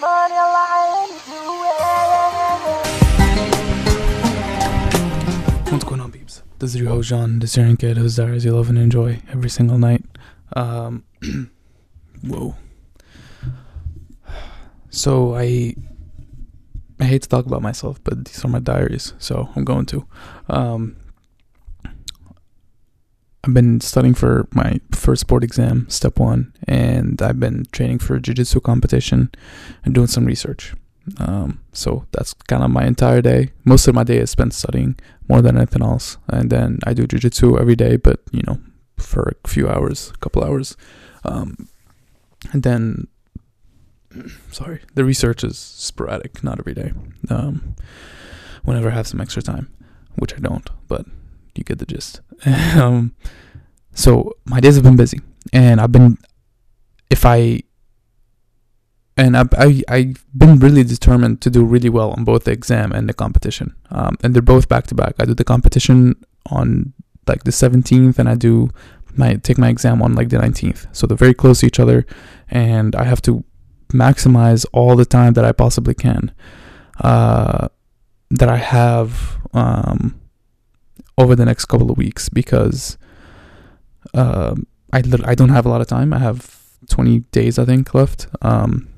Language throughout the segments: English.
What's going on, peeps? This is your host, John, the Syrian kid whose diaries you love and enjoy every single night. Um, whoa. So I, I hate to talk about myself, but these are my diaries, so I'm going to. Um, I've been studying for my first board exam, step one, and I've been training for a jiu-jitsu competition and doing some research. Um, so that's kind of my entire day. Most of my day is spent studying more than anything else. And then I do jujitsu every day, but you know, for a few hours, a couple hours. Um, and then, sorry, the research is sporadic, not every day. Um, whenever I have some extra time, which I don't, but you get the gist. um, so my days have been busy, and I've been, if I and I, I I've been really determined to do really well on both the exam and the competition. Um, and they're both back to back. I do the competition on like the 17th, and I do my take my exam on like the 19th. So they're very close to each other, and I have to maximize all the time that I possibly can. Uh, that I have um, over the next couple of weeks because uh, I I don't have a lot of time. I have 20 days I think left. Um,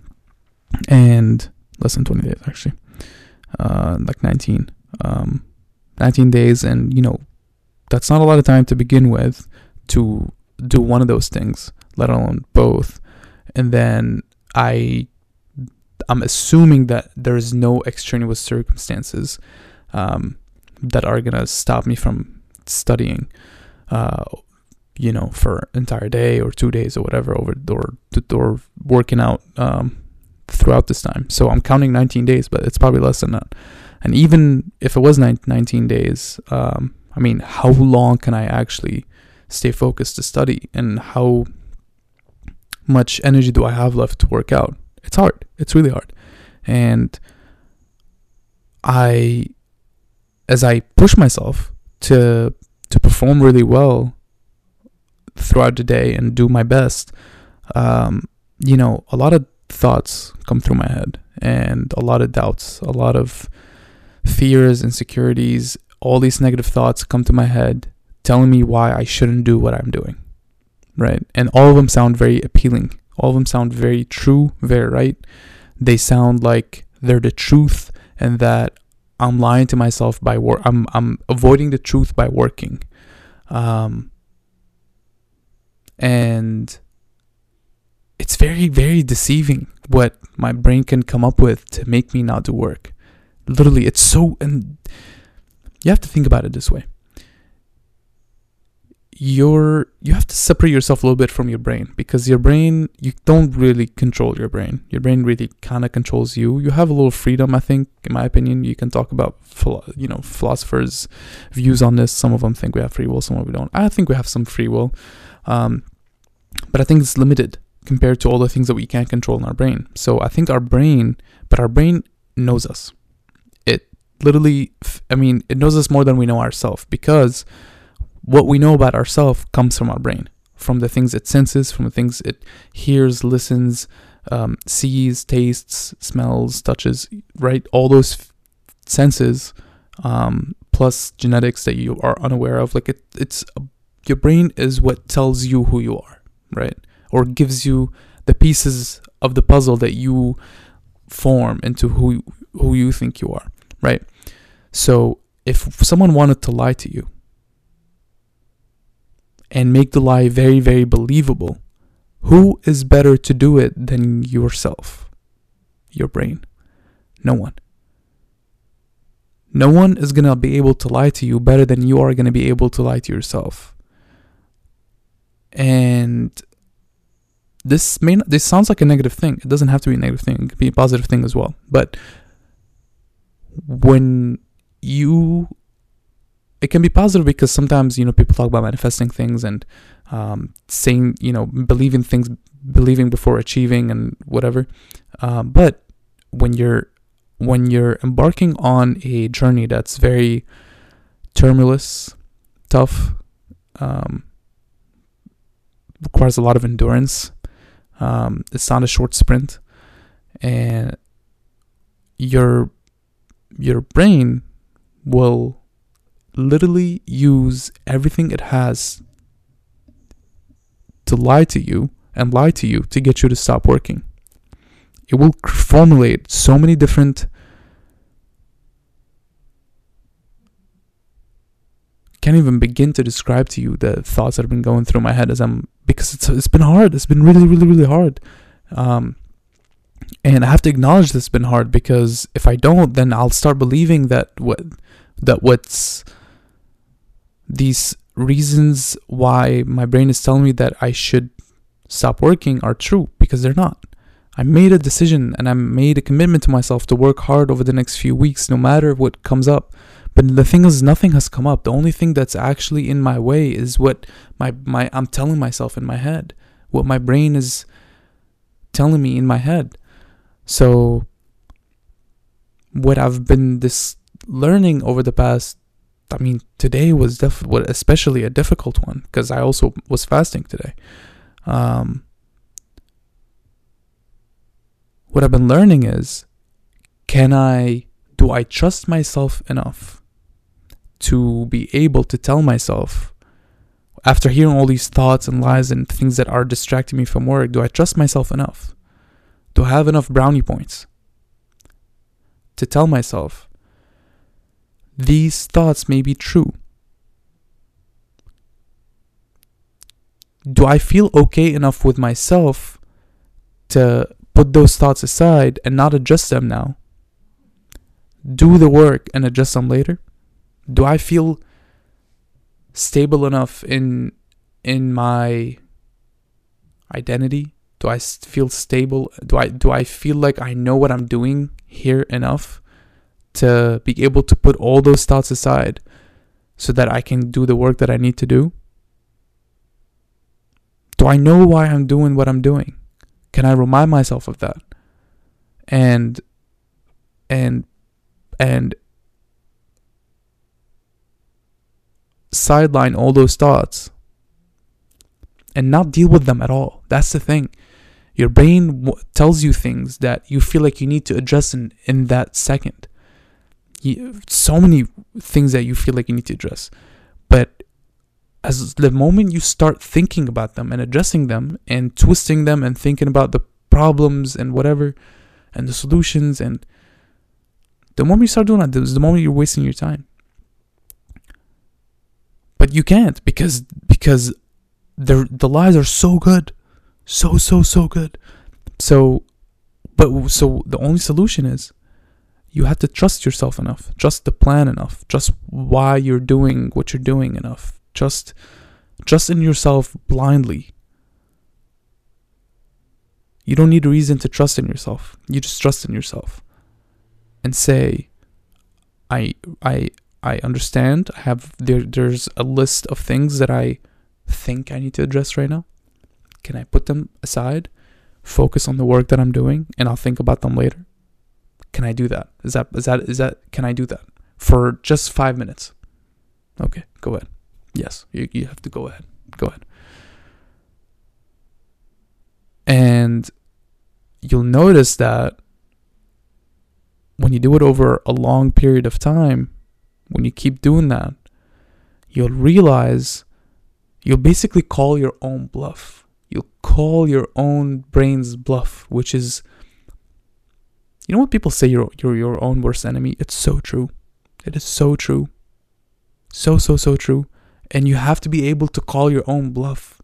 and less than 20 days actually uh, like 19 um, 19 days and you know that's not a lot of time to begin with to do one of those things let alone both and then i i'm assuming that there's no extraneous circumstances um, that are gonna stop me from studying uh, you know for entire day or two days or whatever over or or working out um, throughout this time. So I'm counting 19 days, but it's probably less than that. And even if it was 19 days, um, I mean, how long can I actually stay focused to study? And how much energy do I have left to work out? It's hard. It's really hard. And I, as I push myself to to perform really well throughout the day and do my best, um, you know, a lot of thoughts come through my head and a lot of doubts, a lot of fears, insecurities, all these negative thoughts come to my head telling me why I shouldn't do what I'm doing. Right? And all of them sound very appealing. All of them sound very true, very right. They sound like they're the truth and that I'm lying to myself by work. I'm I'm avoiding the truth by working. Um and it's very, very deceiving what my brain can come up with to make me not do work. Literally, it's so, and you have to think about it this way. You're, you have to separate yourself a little bit from your brain because your brain, you don't really control your brain. Your brain really kind of controls you. You have a little freedom, I think, in my opinion. You can talk about, you know, philosophers' views on this. Some of them think we have free will, some of them don't. I think we have some free will. Um, but I think it's limited compared to all the things that we can't control in our brain. So I think our brain, but our brain knows us. It literally, I mean, it knows us more than we know ourselves because what we know about ourselves comes from our brain, from the things it senses, from the things it hears, listens, um, sees, tastes, smells, touches, right? All those f- senses, um, plus genetics that you are unaware of. Like it, it's your brain is what tells you who you are, right? or gives you the pieces of the puzzle that you form into who who you think you are, right? So if someone wanted to lie to you and make the lie very very believable, who is better to do it than yourself? Your brain. No one. No one is going to be able to lie to you better than you are going to be able to lie to yourself. And this may not, this sounds like a negative thing. It doesn't have to be a negative thing. It could be a positive thing as well. But when you it can be positive because sometimes you know people talk about manifesting things and um, saying you know believing things believing before achieving and whatever. Um, but when you're when you're embarking on a journey that's very tumultuous tough um, requires a lot of endurance um, it's not a short sprint, and your your brain will literally use everything it has to lie to you and lie to you to get you to stop working. It will formulate so many different can't even begin to describe to you the thoughts that have been going through my head as I'm because it's it's been hard. It's been really, really, really hard. Um, and I have to acknowledge this has been hard because if I don't, then I'll start believing that what that what's these reasons why my brain is telling me that I should stop working are true because they're not. I made a decision and I made a commitment to myself to work hard over the next few weeks, no matter what comes up. But the thing is, nothing has come up. The only thing that's actually in my way is what my, my I'm telling myself in my head, what my brain is telling me in my head. So, what I've been this learning over the past, I mean, today was def- especially a difficult one because I also was fasting today. Um, what I've been learning is, can I, do I trust myself enough to be able to tell myself, after hearing all these thoughts and lies and things that are distracting me from work, do I trust myself enough? to have enough brownie points to tell myself these thoughts may be true. Do I feel okay enough with myself to put those thoughts aside and not adjust them now? Do the work and adjust them later? Do I feel stable enough in in my identity do I feel stable? Do I do I feel like I know what I'm doing here enough to be able to put all those thoughts aside so that I can do the work that I need to do? Do I know why I'm doing what I'm doing? Can I remind myself of that? And and and sideline all those thoughts and not deal with them at all. That's the thing. Your brain w- tells you things that you feel like you need to address in, in that second. You, so many things that you feel like you need to address. But as the moment you start thinking about them and addressing them and twisting them and thinking about the problems and whatever and the solutions and the moment you start doing that the moment you're wasting your time. But you can't because because the the lies are so good so so so good so but so the only solution is you have to trust yourself enough trust the plan enough trust why you're doing what you're doing enough just trust in yourself blindly. You don't need a reason to trust in yourself. You just trust in yourself and say i i i understand. I have there there's a list of things that i think i need to address right now. Can I put them aside, focus on the work that I'm doing, and I'll think about them later? Can I do that? Is that is that is that can I do that for just five minutes? Okay, go ahead. Yes, you you have to go ahead. Go ahead. And you'll notice that when you do it over a long period of time, when you keep doing that, you'll realize you'll basically call your own bluff you'll call your own brain's bluff, which is you know what people say you're you're your own worst enemy? It's so true. It is so true. So so so true. And you have to be able to call your own bluff.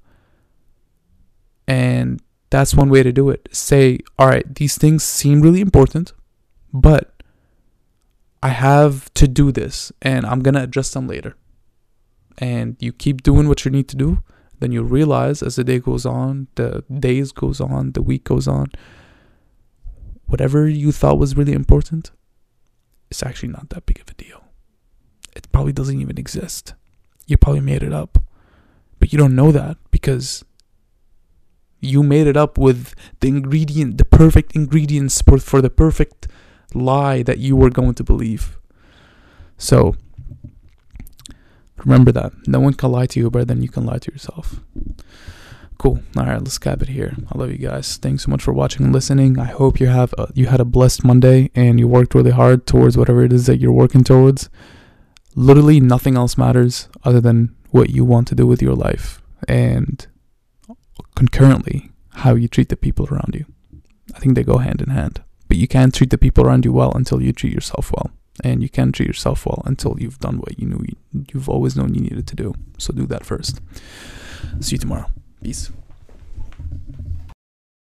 And that's one way to do it. Say, all right, these things seem really important, but I have to do this and I'm going to adjust them later. And you keep doing what you need to do then you realize as the day goes on, the days goes on, the week goes on, whatever you thought was really important, it's actually not that big of a deal. It probably doesn't even exist. You probably made it up. But you don't know that because you made it up with the ingredient, the perfect ingredients for, for the perfect lie that you were going to believe. So, Remember that. No one can lie to you better than you can lie to yourself. Cool. All right, let's cap it here. I love you guys. Thanks so much for watching and listening. I hope you have a, you had a blessed Monday and you worked really hard towards whatever it is that you're working towards. Literally nothing else matters other than what you want to do with your life and concurrently how you treat the people around you. I think they go hand in hand. But you can't treat the people around you well until you treat yourself well. And you can't treat yourself well until you've done what you knew you, you've always known you needed to do. So do that first. See you tomorrow. Isso.